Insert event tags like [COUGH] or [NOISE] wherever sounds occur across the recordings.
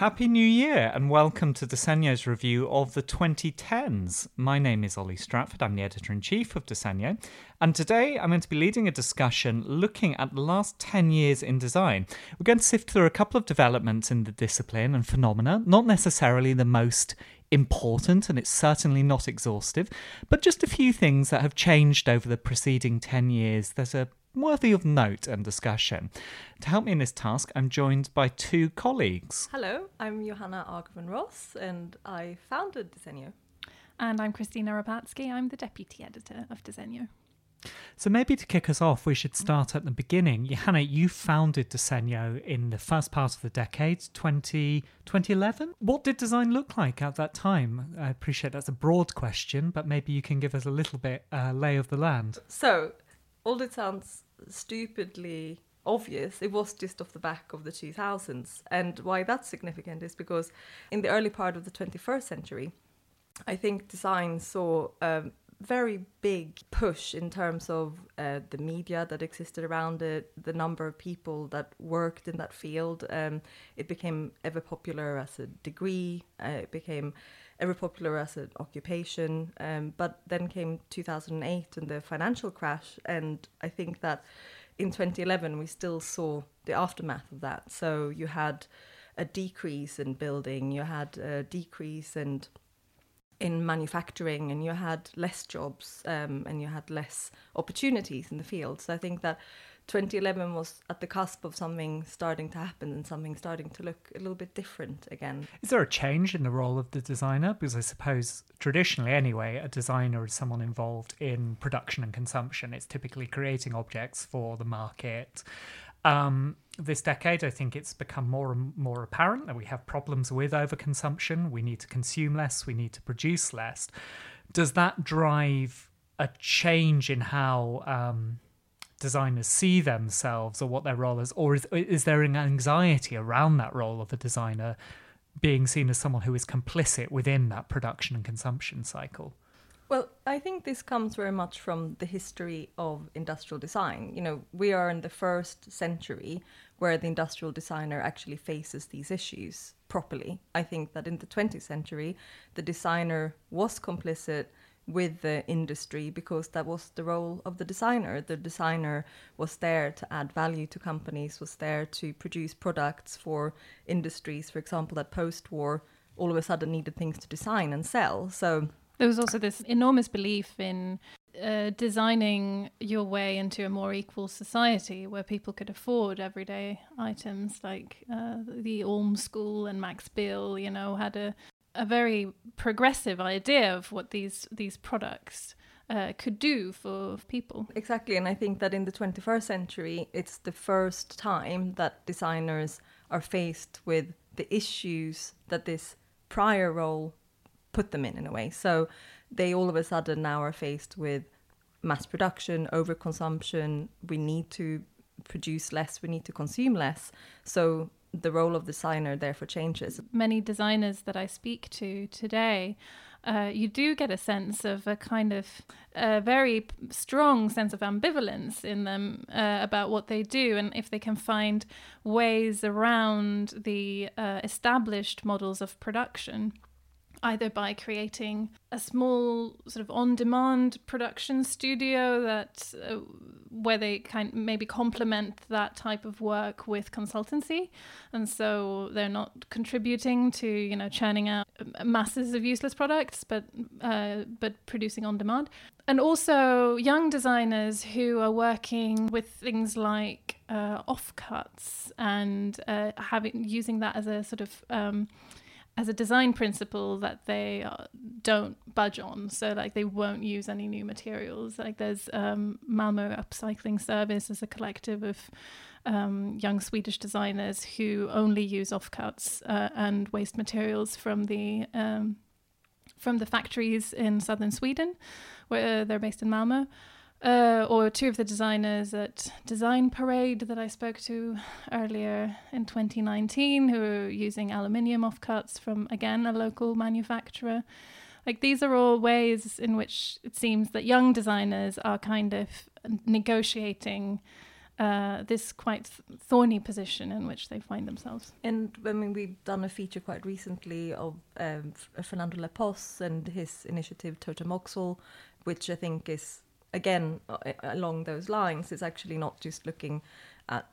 Happy New Year and welcome to Disegno's review of the 2010s. My name is Oli Stratford, I'm the editor in chief of Disegno, and today I'm going to be leading a discussion looking at the last 10 years in design. We're going to sift through a couple of developments in the discipline and phenomena, not necessarily the most important and it's certainly not exhaustive, but just a few things that have changed over the preceding 10 years that are worthy of note and discussion. To help me in this task, I'm joined by two colleagues. Hello, I'm Johanna Agerman Ross and I founded Disegno. And I'm Kristina Rapacki. I'm the deputy editor of Disegno. So maybe to kick us off, we should start at the beginning. Johanna, you founded Disegno in the first part of the decade, 20, 2011. What did design look like at that time? I appreciate that's a broad question, but maybe you can give us a little bit uh, lay of the land. So although it sounds stupidly obvious, it was just off the back of the 2000s. And why that's significant is because in the early part of the 21st century, I think design saw a very big push in terms of uh, the media that existed around it, the number of people that worked in that field. Um, it became ever popular as a degree. Uh, it became ever popular as an occupation. Um, but then came 2008 and the financial crash, and I think that in 2011 we still saw the aftermath of that. So you had a decrease in building, you had a decrease in in manufacturing, and you had less jobs, um, and you had less opportunities in the field. So I think that 2011 was at the cusp of something starting to happen and something starting to look a little bit different again. Is there a change in the role of the designer? Because I suppose traditionally, anyway, a designer is someone involved in production and consumption. It's typically creating objects for the market. Um, this decade, I think it's become more and more apparent that we have problems with overconsumption. We need to consume less, we need to produce less. Does that drive a change in how um, designers see themselves or what their role is, or is is there an anxiety around that role of the designer being seen as someone who is complicit within that production and consumption cycle? Well, I think this comes very much from the history of industrial design. You know, we are in the first century where the industrial designer actually faces these issues properly. I think that in the 20th century, the designer was complicit with the industry because that was the role of the designer. The designer was there to add value to companies, was there to produce products for industries, for example, that post war all of a sudden needed things to design and sell. So there was also this enormous belief in uh, designing your way into a more equal society where people could afford everyday items like uh, the Ulm School and Max Bill, you know, had a a very progressive idea of what these these products uh, could do for people. Exactly, and I think that in the 21st century, it's the first time that designers are faced with the issues that this prior role put them in, in a way. So they all of a sudden now are faced with mass production, overconsumption. We need to produce less, we need to consume less. So the role of the designer therefore changes. Many designers that I speak to today, uh, you do get a sense of a kind of a very strong sense of ambivalence in them uh, about what they do, and if they can find ways around the uh, established models of production either by creating a small sort of on-demand production studio that uh, where they kind maybe complement that type of work with consultancy. And so they're not contributing to you know churning out masses of useless products but uh, but producing on demand and also young designers who are working with things like uh, offcuts and uh, having using that as a sort of um, as a design principle that they uh, don't budge on. So like they won't use any new materials. Like there's um, Malmo Upcycling Service as a collective of um, young Swedish designers who only use offcuts uh, and waste materials from the um, from the factories in southern Sweden, where they're based in Malmo uh, or two of the designers at Design Parade that I spoke to earlier in 2019 who are using aluminium offcuts from, again, a local manufacturer. Like these are all ways in which it seems that young designers are kind of negotiating uh, this quite thorny position in which they find themselves. And I mean, we've done a feature quite recently of um, Fernando Laposse and his initiative Totomoxtle, which I think is again along those lines. It's actually not just looking at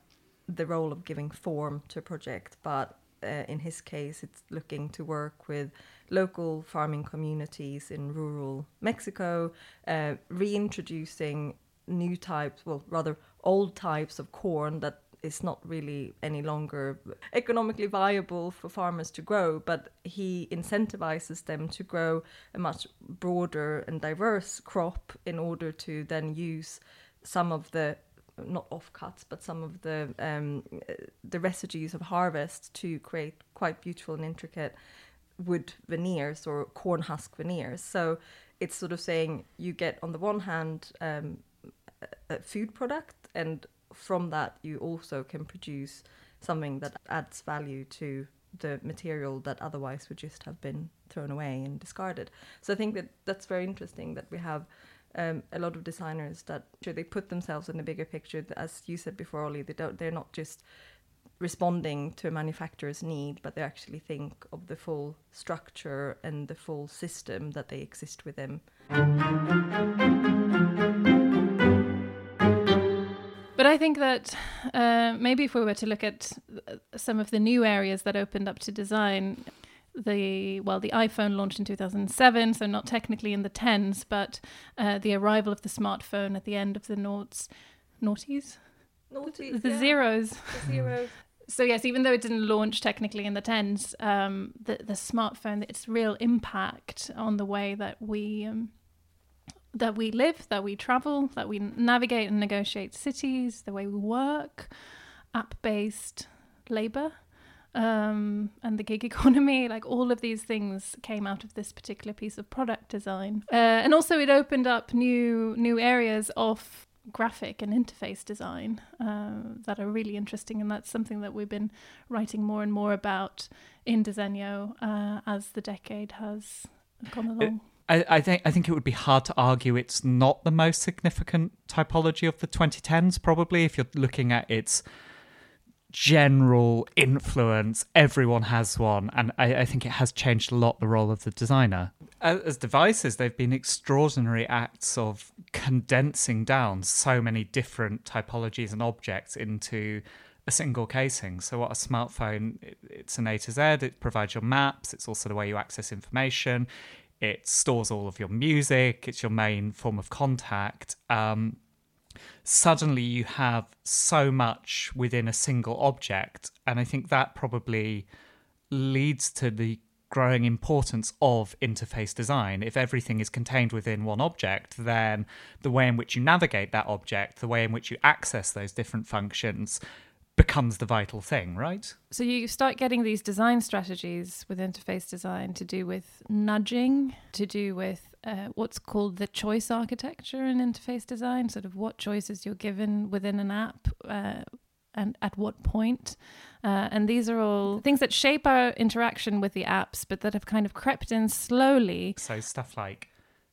the role of giving form to a project, but uh, in his case, it's looking to work with local farming communities in rural Mexico, uh, reintroducing new types, well, rather old types of corn that is not really any longer economically viable for farmers to grow, but he incentivizes them to grow a much broader and diverse crop in order to then use some of the not offcuts, but some of the um, the residues of harvest to create quite beautiful and intricate wood veneers or corn husk veneers. So it's sort of saying you get on the one hand um, a food product, and from that you also can produce something that adds value to the material that otherwise would just have been thrown away and discarded. So I think that that's very interesting that we have um, a lot of designers that sure they put themselves in the bigger picture. As you said before, Oli, they don't. They're not just responding to a manufacturer's need, but they actually think of the full structure and the full system that they exist within. I think that uh, maybe if we were to look at some of the new areas that opened up to design, the well, the iPhone launched in 2007, so not technically in the tens, but uh, the arrival of the smartphone at the end of the noughts, noughties, Naughties, the yeah. zeros. The zeros. So yes, even though it didn't launch technically in the tens, um, the the smartphone, its real impact on the way that we um, that we live, that we travel, that we navigate and negotiate cities, the way we work, app based labor, um, and the gig [LAUGHS] economy, like all of these things came out of this particular piece of product design. Uh, and also, it opened up new new areas of graphic and interface design uh, that are really interesting, and that's something that we've been writing more and more about in Disegno uh, as the decade has gone along. I, I think I think it would be hard to argue it's not the most significant typology of the 2010s. Probably, if you're looking at its general influence, everyone has one, and I, I think it has changed a lot the role of the designer. As, as devices, they've been extraordinary acts of condensing down so many different typologies and objects into a single casing. So, what a smartphone, it, it's an A to Z. It provides your maps. It's also the way you access information it stores all of your music, it's your main form of contact. Um, suddenly you have so much within a single object. And I think that probably leads to the growing importance of interface design. If everything is contained within one object, then the way in which you navigate that object, the way in which you access those different functions, becomes the vital thing, right? So you start getting these design strategies with interface design to do with nudging, to do with uh, what's called the choice architecture in interface design, sort of what choices you're given within an app. Uh, and at what point. Uh, and these are all things that shape our interaction with the apps, but that have kind of crept in slowly. So, stuff like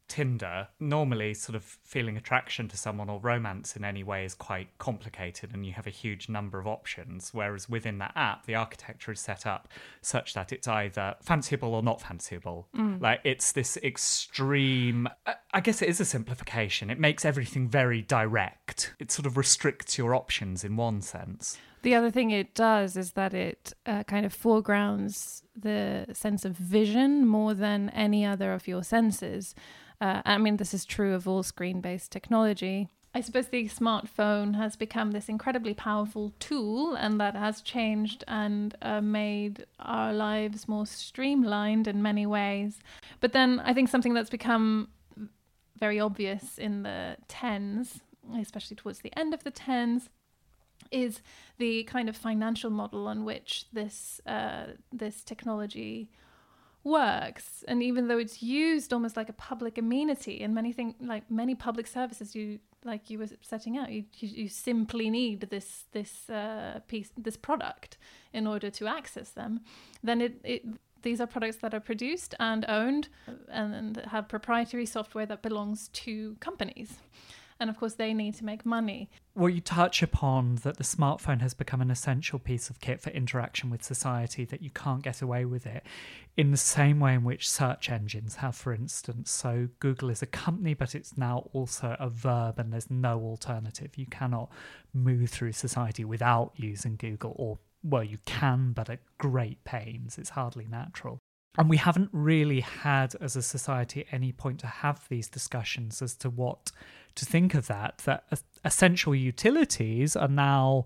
Tinder, normally sort of feeling attraction to someone or romance in any way is quite complicated and you have a huge number of options. Whereas within that app, the architecture is set up such that it's either fanciable or not fanciable. Mm. Like it's this extreme, I guess it is a simplification. It makes everything very direct, it sort of restricts your options in one sense. The other thing it does is that it uh, kind of foregrounds the sense of vision more than any other of your senses. Uh, I mean, this is true of all screen based technology. I suppose the smartphone has become this incredibly powerful tool, and that has changed and uh, made our lives more streamlined in many ways. But then I think something that's become very obvious in the tens, especially towards the end of the tens, is the kind of financial model on which this uh, this technology works and even though it's used almost like a public amenity and many things like many public services you like you were setting out you, you, you simply need this this uh, piece this product in order to access them then it, it these are products that are produced and owned and have proprietary software that belongs to companies and of course they need to make money. Well, you touch upon that the smartphone has become an essential piece of kit for interaction with society, that you can't get away with it in the same way in which search engines have, for instance. So, Google is a company, but it's now also a verb, and there's no alternative. You cannot move through society without using Google, or, well, you can, but at great pains. It's hardly natural. And we haven't really had, as a society, any point to have these discussions as to what to think of that. That essential utilities are now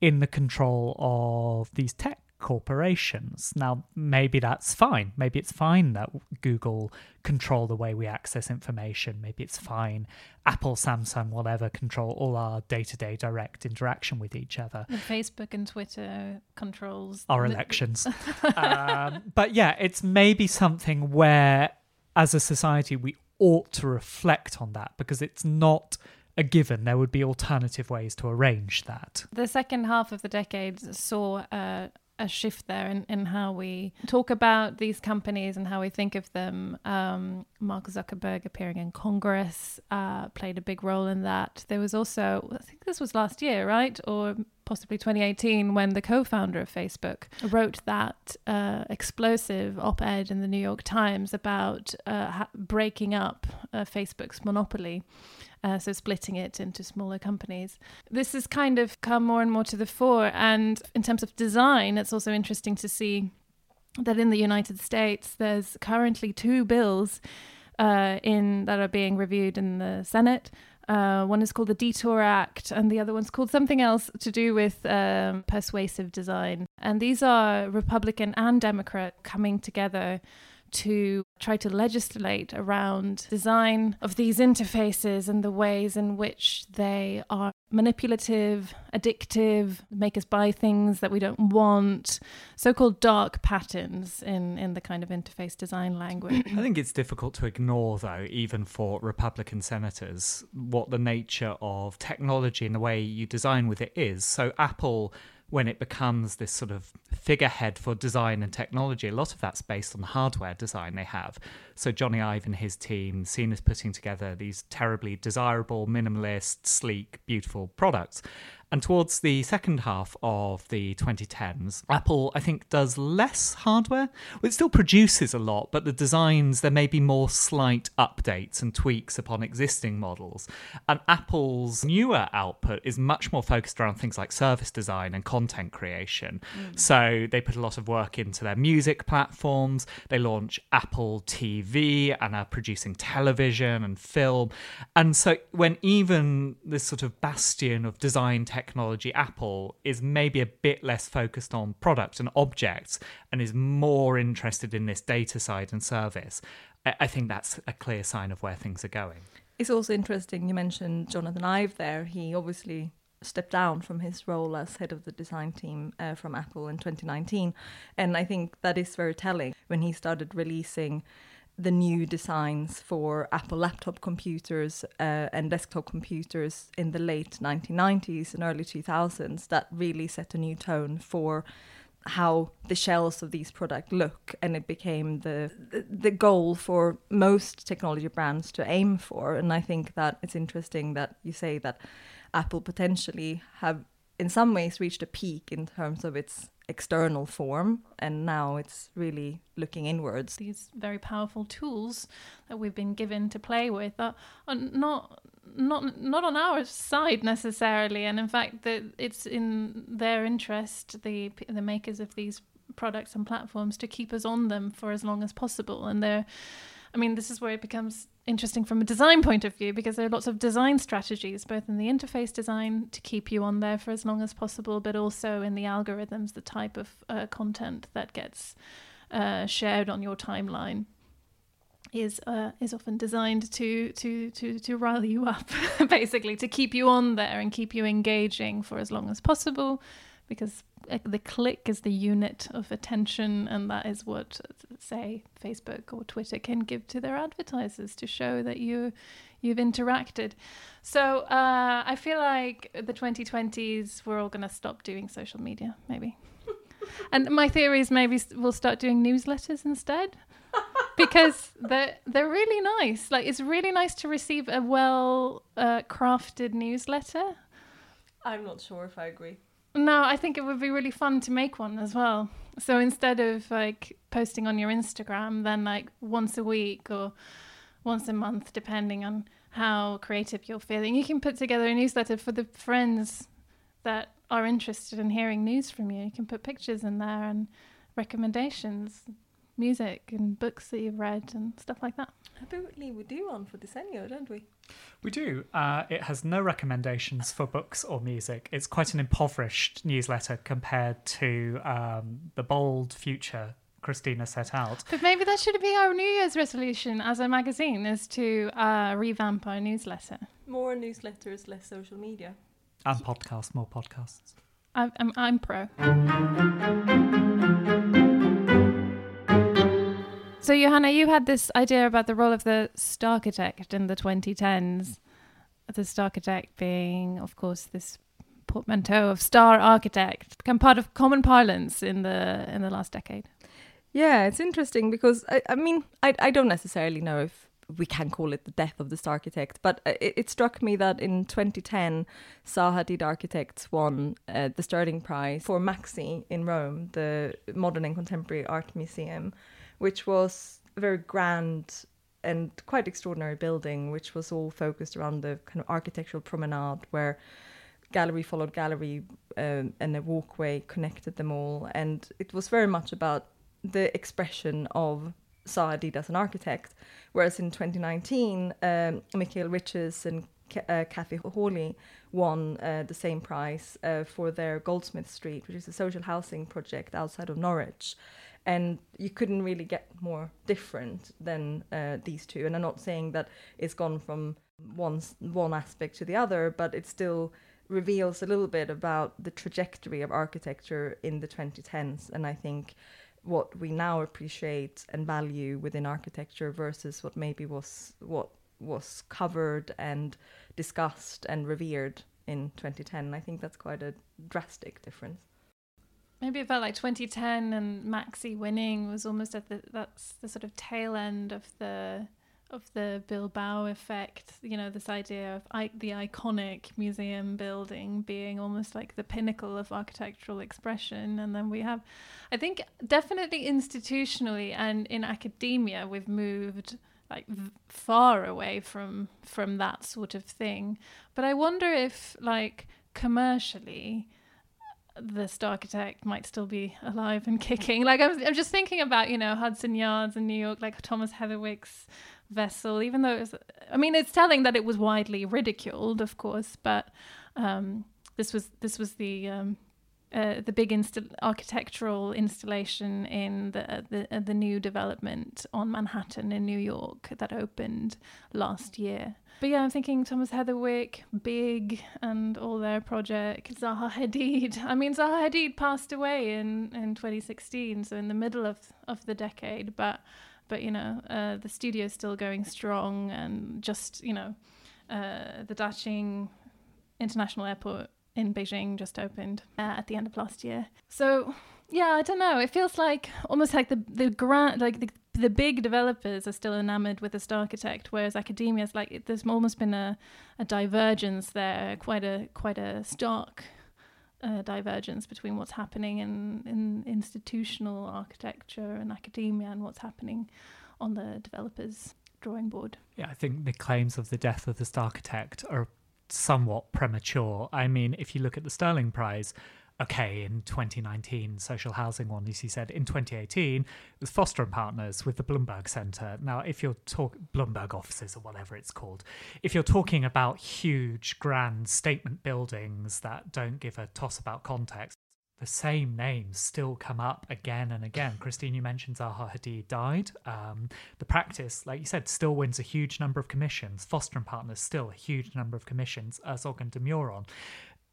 in the control of these tech corporations. Now, maybe that's fine. Maybe it's fine that Google control the way we access information. Maybe it's fine Apple, Samsung, whatever control all our day-to-day direct interaction with each other. And Facebook and Twitter controls our elections. [LAUGHS] um, but yeah, it's maybe something where, as a society, we ought to reflect on that because it's not a given. There would be alternative ways to arrange that. The second half of the decade saw uh, a shift there in, in how we talk about these companies and how we think of them. Um, Mark Zuckerberg appearing in Congress uh, played a big role in that. There was also, I think this was last year, right? Or possibly 2018, when the co founder of Facebook wrote that uh, explosive op ed in the New York Times about uh, ha- breaking up uh, Facebook's monopoly uh, so splitting it into smaller companies. This has kind of come more and more to the fore. And in terms of design, it's also interesting to see that in the United States, there's currently two bills uh, in that are being reviewed in the Senate. Uh, one is called the Detour Act, and the other one's called something else to do with um, persuasive design. And these are Republican and Democrat coming together to try to legislate around design of these interfaces and the ways in which they are manipulative, addictive, make us buy things that we don't want, so-called dark patterns in in the kind of interface design language. I think it's difficult to ignore though even for Republican senators what the nature of technology and the way you design with it is. So Apple when it becomes this sort of figurehead for design and technology, a lot of that's based on the hardware design they have. So Jony Ive and his team seen as putting together these terribly desirable, minimalist, sleek, beautiful products. And towards the second half of the 2010s, Apple, I think, does less hardware. Well, it still produces a lot, but the designs, there may be more slight updates and tweaks upon existing models. And Apple's newer output is much more focused around things like service design and content creation. Mm. So they put a lot of work into their music platforms. They launch Apple TV and are producing television and film. And so when even this sort of bastion of design tech technology, Apple, is maybe a bit less focused on product and objects and is more interested in this data side and service. I think that's a clear sign of where things are going. It's also interesting you mentioned Jonathan Ive there. He obviously stepped down from his role as head of the design team uh, from Apple in 2019. And I think that is very telling when he started releasing the new designs for Apple laptop computers uh, and desktop computers in the late 1990s and early 2000s that really set a new tone for how the shells of these products look. And it became the the goal for most technology brands to aim for. And i think that it's interesting that you say that apple potentially have in some ways reached a peak in terms of its external form and now it's really looking inwards. These very powerful tools that we've been given to play with are, are not not not on our side necessarily and in fact it's in their interest the the makers of these products and platforms to keep us on them for as long as possible and they're I mean, this is where it becomes interesting from a design point of view because there are lots of design strategies, both in the interface design to keep you on there for as long as possible, but also in the algorithms, the type of uh, content that gets uh, shared on your timeline is uh, is often designed to to to to rile you up, [LAUGHS] basically to keep you on there and keep you engaging for as long as possible, because the click is the unit of attention, and that is what, say, Facebook or Twitter can give to their advertisers to show that you you've interacted. So uh, I feel like the 2020s we're all going to stop doing social media, maybe. [LAUGHS] and my theory is maybe we'll start doing newsletters instead. because [LAUGHS] they're they're really nice. Like it's really nice to receive a well uh, crafted newsletter. I'm not sure if I agree. No, I think it would be really fun to make one as well. So instead of like posting on your Instagram, then like once a week or once a month, depending on how creative you're feeling, you can put together a newsletter for the friends that are interested in hearing news from you. You can put pictures in there and recommendations, music and books that you've read and stuff like that. I Apparently, we do one for Disegno, don't we? We do. Uh, it has no recommendations for books or music. It's quite an impoverished newsletter compared to um, the bold future Kristina set out. But maybe that should be our New Year's resolution as a magazine is to uh, revamp our newsletter. More newsletters, less social media. And podcasts, more podcasts. I'm, I'm, I'm pro. So, Johanna, you had this idea about the role of the architect in the 2010s. The architect being, of course, this portmanteau of star architect, become part of common parlance in the in the last decade. Yeah, it's interesting because I, I mean, I, I don't necessarily know if we can call it the death of the star architect, but it, it struck me that in 2010, Zaha Hadid Architects won uh, the Stirling Prize for MAXXI in Rome, the modern and contemporary art museum, which was a very grand and quite extraordinary building, which was all focused around the kind of architectural promenade where gallery followed gallery um, and a walkway connected them all. And it was very much about the expression of Zaha as an architect. Whereas in 2019, um, Mikhail Riches and uh, Cathy Hawley won uh, the same prize uh, for their Goldsmith Street, which is a social housing project outside of Norwich. And you couldn't really get more different than uh, these two. And I'm not saying that it's gone from one one aspect to the other, but it still reveals a little bit about the trajectory of architecture in the 2010s. And I think what we now appreciate and value within architecture versus what maybe was what was covered and discussed and revered in 2010. I think that's quite a drastic difference. Maybe felt like 2010 and MAXXI winning was almost at the that's the sort of tail end of the of the Bilbao effect, you know, this idea of I- the iconic museum building being almost like the pinnacle of architectural expression. And then we have, I think, definitely institutionally and in academia, we've moved like v- far away from from that sort of thing. But I wonder if, like, commercially, the star architect might still be alive and kicking. Like I'm, I'm just thinking about you know Hudson Yards in New York, like Thomas Heatherwick's vessel, even though it was, I mean, it's telling that it was widely ridiculed, of course, but um, this was this was the um, uh, the big insta- architectural installation in the uh, the, uh, the new development on Manhattan in New York that opened last year. But yeah, I'm thinking Thomas Heatherwick, Big, and all their project. Zaha Hadid. I mean, Zaha Hadid passed away in, in 2016, so in the middle of of the decade. But but you know uh, the studio is still going strong and just you know uh, the Daxing International Airport in Beijing just opened uh, at the end of last year. So yeah, I don't know. It feels like almost like the the grand like the the big developers are still enamored with the star architect, whereas academia is like there's almost been a, a divergence there, quite a quite a stark uh, divergence between what's happening in, in institutional architecture and academia and what's happening on the developers' drawing board. Yeah, I think the claims of the death of the star architect are somewhat premature. I mean, if you look at the Stirling Prize, okay, in 2019, social housing one, as you said, in 2018, it was Foster and Partners with the Bloomberg Centre. Now, if you're talking Bloomberg offices or whatever it's called, if you're talking about huge, grand statement buildings that don't give a toss about context, the same names still come up again and again. Christine, you mentioned Zaha Hadid died. Um, the practice, like you said, still wins a huge number of commissions. Foster and Partners still a huge number of commissions, as Herzog & de Meuron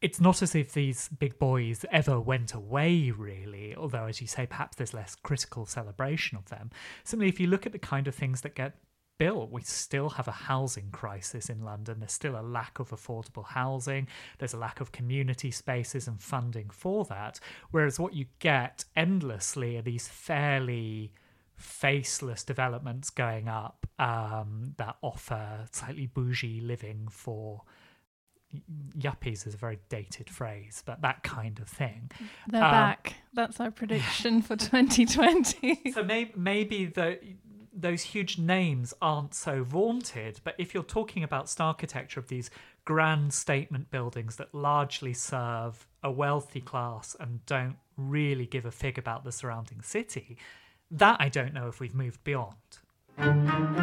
it's not as if these big boys ever went away, really, although, as you say, perhaps there's less critical celebration of them. Simply, if you look at the kind of things that get built, we still have a housing crisis in London. There's still a lack of affordable housing, there's a lack of community spaces and funding for that. Whereas what you get endlessly are these fairly faceless developments going up um, that offer slightly bougie living for yuppies is a very dated phrase, but that kind of thing. They're um, back. That's our prediction for [LAUGHS] 2020. So may- maybe the those huge names aren't so vaunted, but if you're talking about star architecture of these grand statement buildings that largely serve a wealthy class and don't really give a fig about the surrounding city, that I don't know if we've moved beyond.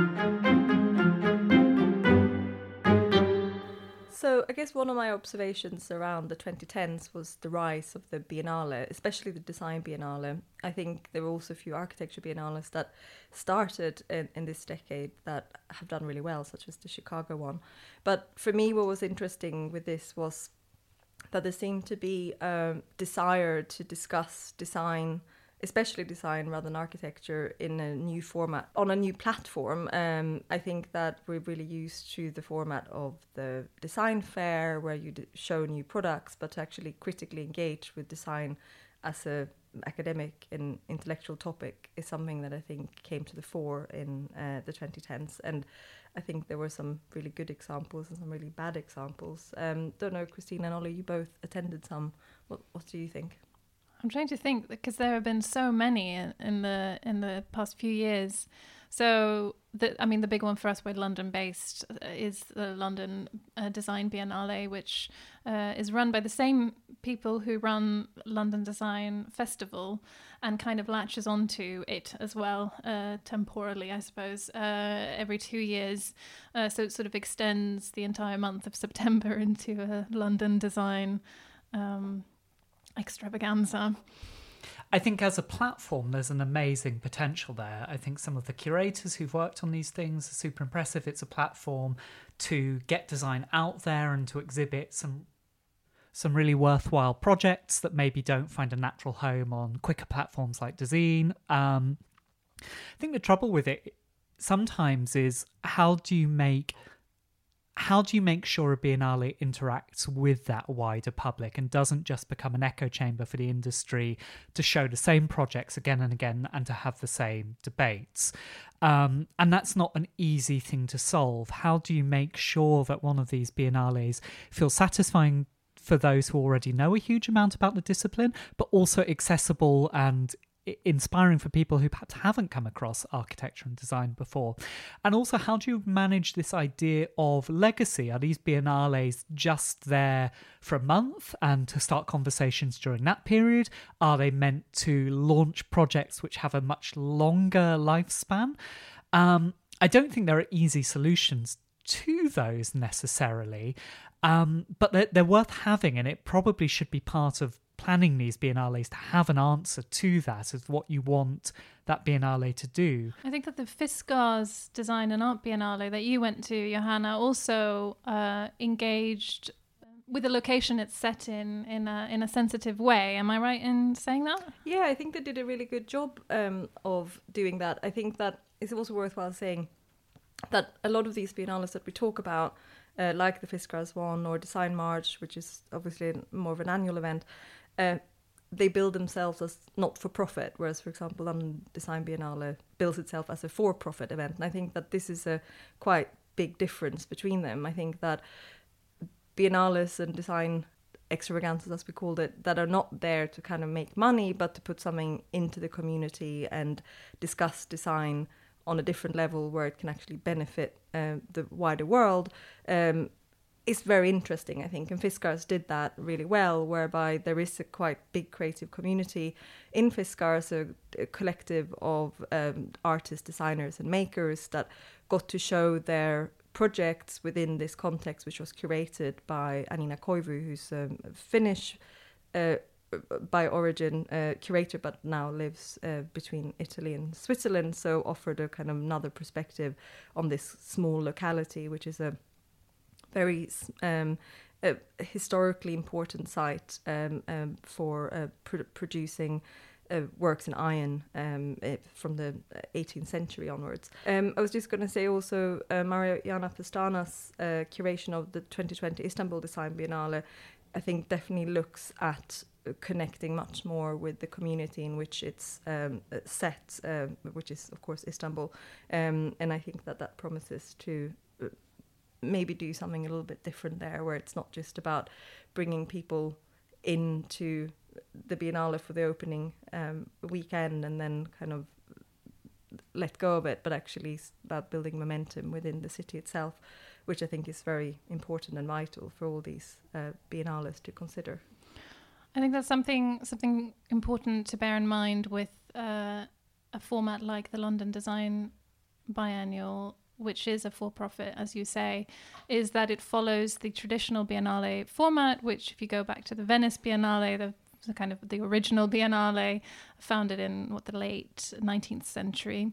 I guess one of my observations around the 2010s was the rise of the Biennale, especially the Design Biennale. I think there were also a few architecture biennales that started in, in this decade that have done really well, such as the Chicago one. But for me, what was interesting with this was that there seemed to be a desire to discuss design especially design rather than architecture in a new format on a new platform. Um, I think that we're really used to the format of the design fair where you d- show new products, but to actually critically engage with design as a academic and intellectual topic is something that I think came to the fore in uh, the 2010s. And I think there were some really good examples and some really bad examples. Um, don't know, Kristina and Ollie, you both attended some. What, what do you think? I'm trying to think because there have been so many in, the in the past few years. So the, I mean, the big one for us, we're London based, uh, is the London uh, Design Biennale, which uh, is run by the same people who run London Design Festival and kind of latches onto it as well, uh, temporally, I suppose, uh, every two years. Uh, so it sort of extends the entire month of September [LAUGHS] into a London Design. Um, extravaganza. I think as a platform, there's an amazing potential there. I think some of the curators who've worked on these things are super impressive. It's a platform to get design out there and to exhibit some some really worthwhile projects that maybe don't find a natural home on quicker platforms like Dezeen. Um, I think the trouble with it sometimes is how do you make how do you make sure a Biennale interacts with that wider public and doesn't just become an echo chamber for the industry to show the same projects again and again and to have the same debates? Um, and that's not an easy thing to solve. How do you make sure that one of these Biennales feels satisfying for those who already know a huge amount about the discipline, but also accessible and inspiring for people who perhaps haven't come across architecture and design before? And also, how do you manage this idea of legacy? Are these biennales just there for a month and to start conversations during that period? Are they meant to launch projects which have a much longer lifespan? Um, I don't think there are easy solutions to those necessarily, um, but they're, they're worth having, and it probably should be part of planning these biennales to have an answer to that of what you want that biennale to do. I think that the Fiskars Design and Art Biennale that you went to, Johanna, also uh, engaged with the location it's set in in a in a sensitive way. Am I right in saying that? Yeah, I think they did a really good job um, of doing that. I think that it's also worthwhile saying that a lot of these biennales that we talk about, uh, like the Fiskars one or Design March, which is obviously more of an annual event, uh, they build themselves as not for profit, whereas, for example, London Design Biennale builds itself as a for profit event. And I think that this is a quite big difference between them. I think that biennales and design extravaganzas, as we called it, that are not there to kind of make money, but to put something into the community and discuss design on a different level where it can actually benefit uh, the wider world. Um, is very interesting, I think, and Fiskars did that really well, whereby there is a quite big creative community in Fiskars, a, a collective of um, artists, designers, and makers that got to show their projects within this context, which was curated by Anniina Koivu, who's a Finnish. Uh, by origin uh, curator, but now lives uh, between Italy and Switzerland. So offered a kind of another perspective on this small locality, which is a very um, a historically important site um, um, for uh, pr- producing uh, works in iron um, uh, from the 18th century onwards. Um, I was just going to say also uh, Mariana Pestana's uh, curation of the 2020 Istanbul Design Biennale, I think definitely looks at connecting much more with the community in which it's um, uh, set, um, which is of course Istanbul, um, and I think that that promises to uh, maybe do something a little bit different there, where it's not just about bringing people into the Biennale for the opening um, weekend and then kind of let go of it, but actually about building momentum within the city itself, which I think is very important and vital for all these uh, biennales to consider. I think that's something something important to bear in mind with uh, a format like the London Design Biennial, which is a for-profit, as you say, is that it follows the traditional Biennale format. Which, if you go back to the Venice Biennale, the, the kind of the original Biennale, founded in what the late 19th century,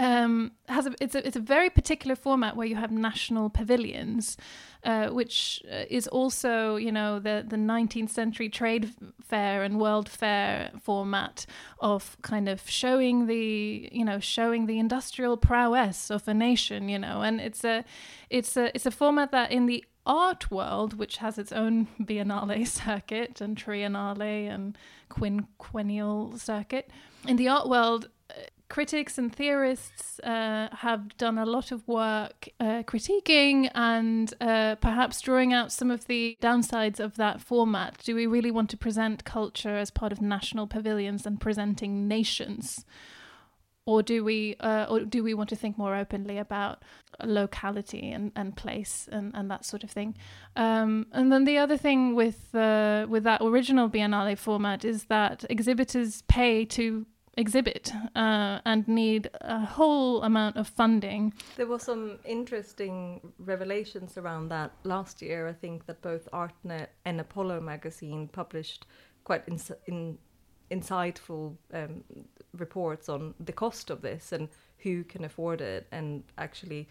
um, has a, it's a it's a very particular format where you have national pavilions, uh, which uh, is also you know the the 19th century trade fair and world fair format of kind of showing the you know showing the industrial prowess of a nation you know. And it's a it's a it's a format that in the art world which has its own [LAUGHS] biennale circuit and triennale and quinquennial circuit in the art world critics and theorists uh, have done a lot of work uh, critiquing and uh, perhaps drawing out some of the downsides of that format. Do we really want to present culture as part of national pavilions and presenting nations? Or do we, uh, or do we want to think more openly about locality and, and place and, and that sort of thing? Um, and then the other thing with uh, with that original Biennale format is that exhibitors pay to exhibit uh, and need a whole amount of funding. There were some interesting revelations around that last year. I think that both Artnet and Apollo magazine published quite in, insightful um, reports on the cost of this and who can afford it, and actually,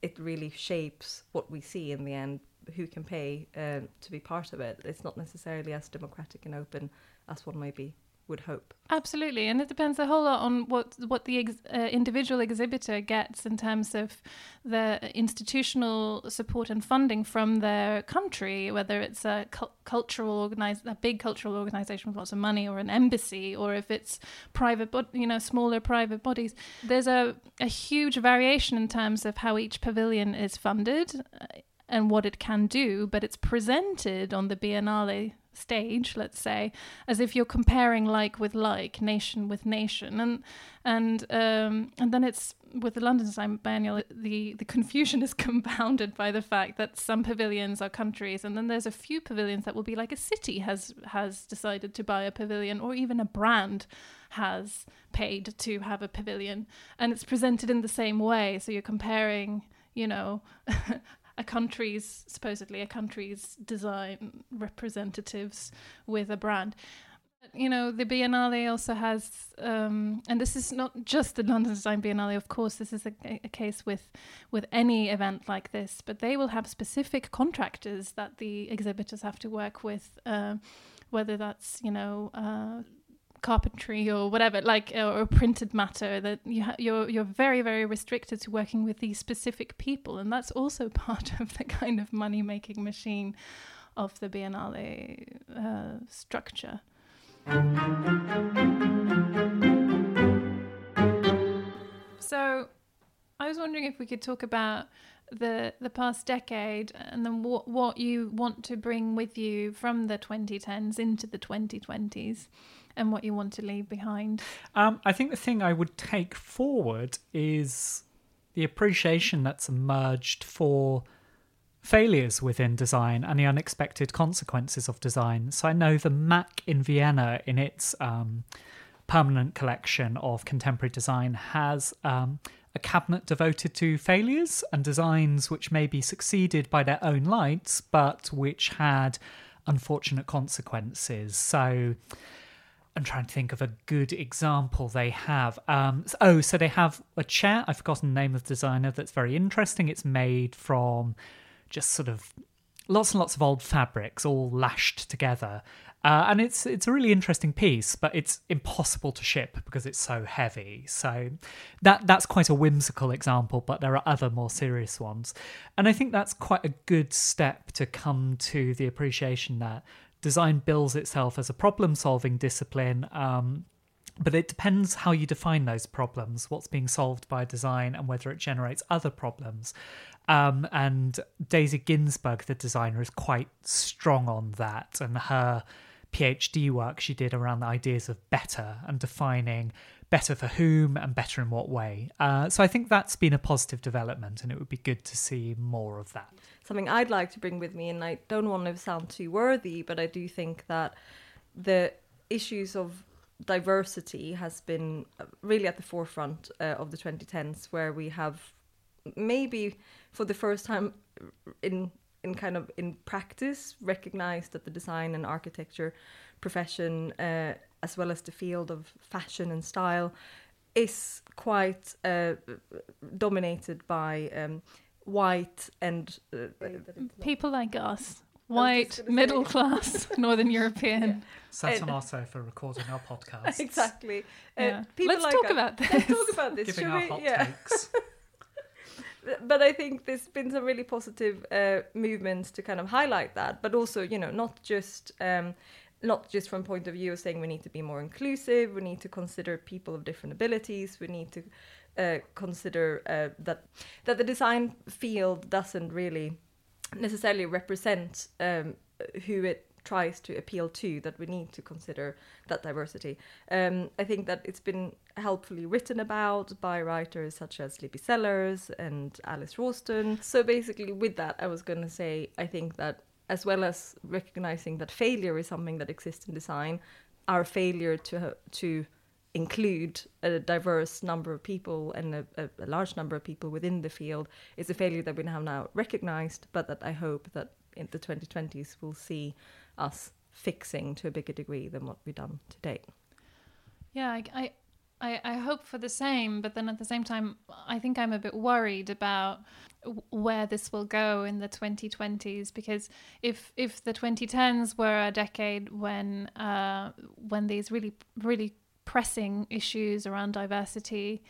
it really shapes what we see in the end. Who can pay uh, to be part of it? It's not necessarily as democratic and open as one might be would hope. Absolutely, and it depends a whole lot on what what the ex- uh, individual exhibitor gets in terms of the institutional support and funding from their country, whether it's a cu- cultural organize a big cultural organization with lots of money, or an embassy, or if it's private, but you know, smaller private bodies. There's a a huge variation in terms of how each pavilion is funded. Uh, and what it can do, but it's presented on the Biennale stage, let's say, as if you're comparing like with like, nation with nation, and and um, and then it's with the London Design Biennial, the the confusion is [LAUGHS] compounded by the fact that some pavilions are countries, and then there's a few pavilions that will be like a city has has decided to buy a pavilion, or even a brand has paid to have a pavilion, and it's presented in the same way. So you're comparing, you know. [LAUGHS] a country's supposedly a country's design representatives with a brand. You know the biennale also has um, and this is not just the london design biennale of course this is a, a, case with with any event like this but they will have specific contractors that the exhibitors have to work with uh, whether that's you know uh, carpentry or whatever, like or printed matter, that you ha- you're you're very very restricted to working with these specific people, and that's also [LAUGHS] part of the kind of money making machine of the Biennale uh, structure. So, I was wondering if we could talk about the the past decade and then what what you want to bring with you from the 2010s into the 2020s and what you want to leave behind? Um, I think the thing I would take forward is the appreciation that's emerged for failures within design and the unexpected consequences of design. So I know the MAK in Vienna, in its um, permanent collection of contemporary design, has um, a cabinet devoted to failures and designs which maybe succeeded by their own lights, but which had unfortunate consequences. So I'm trying to think of a good example they have. Um, oh, so they have a chair. I've forgotten the name of the designer. That's very interesting. It's made from just sort of lots and lots of old fabrics all lashed together. Uh, and it's it's a really interesting piece, but it's impossible to ship because it's so heavy. So that that's quite a whimsical example, but there are other more serious ones. And I think that's quite a good step to come to the appreciation that design bills itself as a problem solving discipline. Um, but it depends how you define those problems, what's being solved by design, and whether it generates other problems. Um, and Daisy Ginsberg, the designer, is quite strong on that. And her PhD work she did around the ideas of better and defining better for whom and better in what way. Uh, so I think that's been a positive development, and it would be good to see more of that. Something I'd like to bring with me, and I don't want to sound too worthy, but I do think that the issues of diversity has been uh, really at the forefront uh, of the 2010s, where we have maybe for the first time in in kind of in practice recognized that the design and architecture profession uh, as well as the field of fashion and style is quite uh, dominated by um, white and uh, people like us. white middle [LAUGHS] class [LAUGHS] northern european. Yeah. sat on our sofa recording our podcast. Exactly. Uh, yeah. let's like talk about this let's talk about this giving our we? hot yeah. takes. [LAUGHS] But I think there's been some really positive uh, movements to kind of highlight that, but also, you know, not just um, not just from point of view of saying we need to be more inclusive, we need to consider people of different abilities, we need to uh, consider uh, that that the design field doesn't really necessarily represent um, who it tries to appeal to that we need to consider that diversity. Um, I think that it's been helpfully written about by writers such as Libby Sellers and Alice Rawsthorn. So basically, with that, I was going to say I think that as well as recognizing that failure is something that exists in design, our failure to to include a diverse number of people and a, a, a, large number of people within the field is a failure that we have now recognized, but that I hope that in the 2020s we'll see us fixing to a bigger degree than what we've done to date. Yeah, I, I, I hope for the same, but then at the same time, I think I'm a bit worried about where this will go in the 2020s because if if the 2010s were a decade when uh, when these really really pressing issues around diversity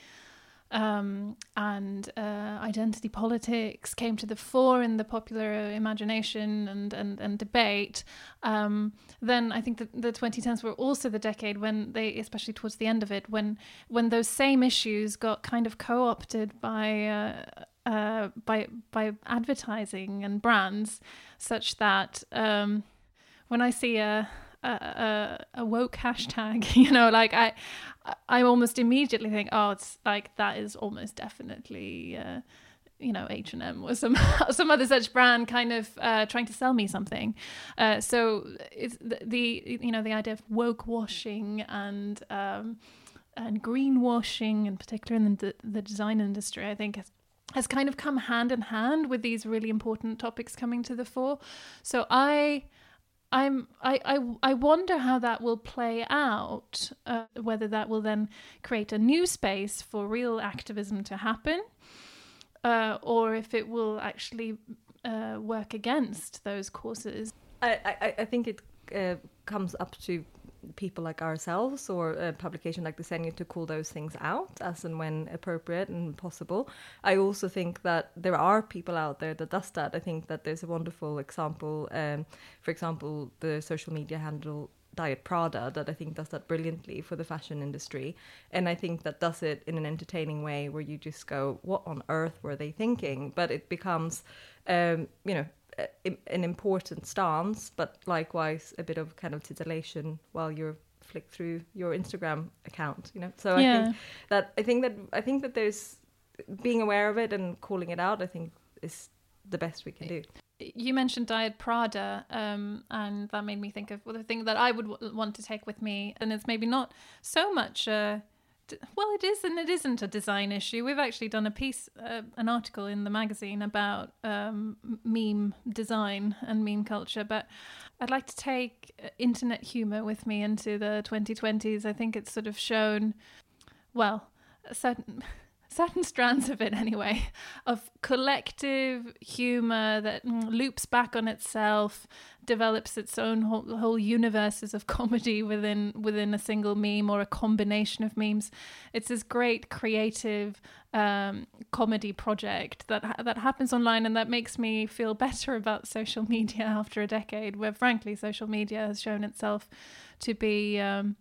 um, and uh, identity politics came to the fore in the popular imagination and, and, and debate, um, then I think that the 2010s were also the decade when they, especially towards the end of it, when when those same issues got kind of co-opted by uh, uh, by by advertising and brands, such that um, when I see a a, a, woke hashtag [LAUGHS] you know like i i almost immediately think oh it's like that is almost definitely uh, you know h&m or some [LAUGHS] some other such brand kind of uh, trying to sell me something. Uh, so it's the, the, you know the idea of woke washing and um, and greenwashing in particular in the, the design industry i think has has kind of come hand in hand with these really important topics coming to the fore. So i I'm I, I I wonder how that will play out. Uh, whether that will then create a new space for real activism to happen, uh, or if it will actually uh, work against those causes. I I, I think it uh, comes up to people like ourselves or a publication like the Disegno to call those things out as and when appropriate and possible. I also think that there are people out there that does that. I think that there's a wonderful example, um, for example, the social media handle Diet Prada that I think does that brilliantly for the fashion industry. And I think that does it in an entertaining way where you just go, what on earth were they thinking? But it becomes, um, you know, an important stance, but likewise a bit of kind of titillation while you're flick through your Instagram account. You know, so yeah. I think that I think that I think that there's being aware of it and calling it out. I think is the best we can do. You mentioned Diet Prada, um, and that made me think of well, the thing that I would w- want to take with me, and it's maybe not so much. Uh, well, it is and it isn't a design issue. We've actually done a piece, uh, an article in the magazine about um, meme design and meme culture, but I'd like to take uh, internet humor with me into the 2020s. I think it's sort of shown, well, certain certain strands of it anyway, of collective humor that mm, loops back on itself, develops its own whole, whole universes of [LAUGHS] comedy within within a single meme or a combination of memes. It's this great creative um, comedy project that that happens online, and that makes me feel better about social [LAUGHS] media after a decade, where frankly social media has shown itself to be. Um,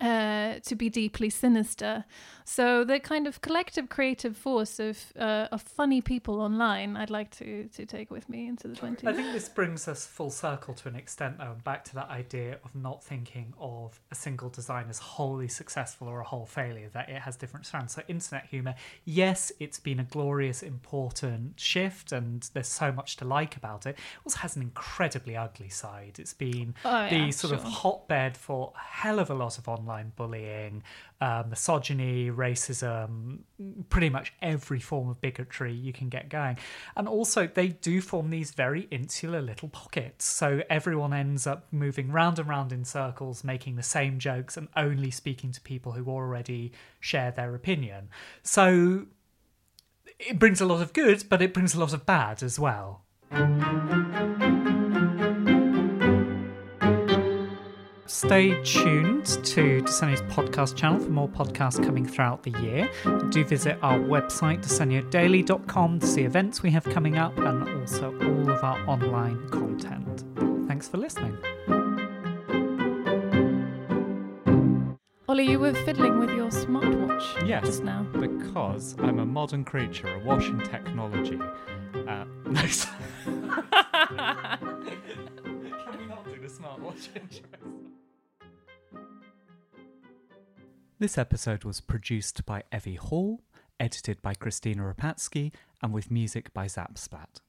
uh, to be deeply sinister. So the kind of collective creative force of uh, of funny people online, I'd like to to take with me into the twenties. I think this brings us full circle to an extent, though, back to that idea of not thinking of a single design as wholly successful or a whole failure. That it has different strands. So internet humor, yes, it's been a glorious, important shift, and there's so much to like about it. It also has an incredibly ugly side. It's been Oh, the yeah, sort of hotbed for a hell of a lot of online bullying, uh, misogyny, racism, pretty much every form of bigotry you can get going. And also, they do form these very insular little pockets. So everyone ends up moving round and round in circles, making the same jokes and only speaking to people who already share their opinion. So it brings a lot of good, but it brings a lot of bad as well. Stay tuned to Disegno's podcast channel for more podcasts coming throughout the year. Do visit our website, disegnodaily.com, to see events we have coming up and also all of our online content. Thanks for listening. Oli, you were fiddling with your smartwatch Yes. just now. Because I'm a modern creature awash in technology. Uh, no. [LAUGHS] [LAUGHS] Can we not do the smartwatch [LAUGHS] intro? This episode was produced by Evie Hall, edited by Kristina Rapacki, and with music by Zapsplat.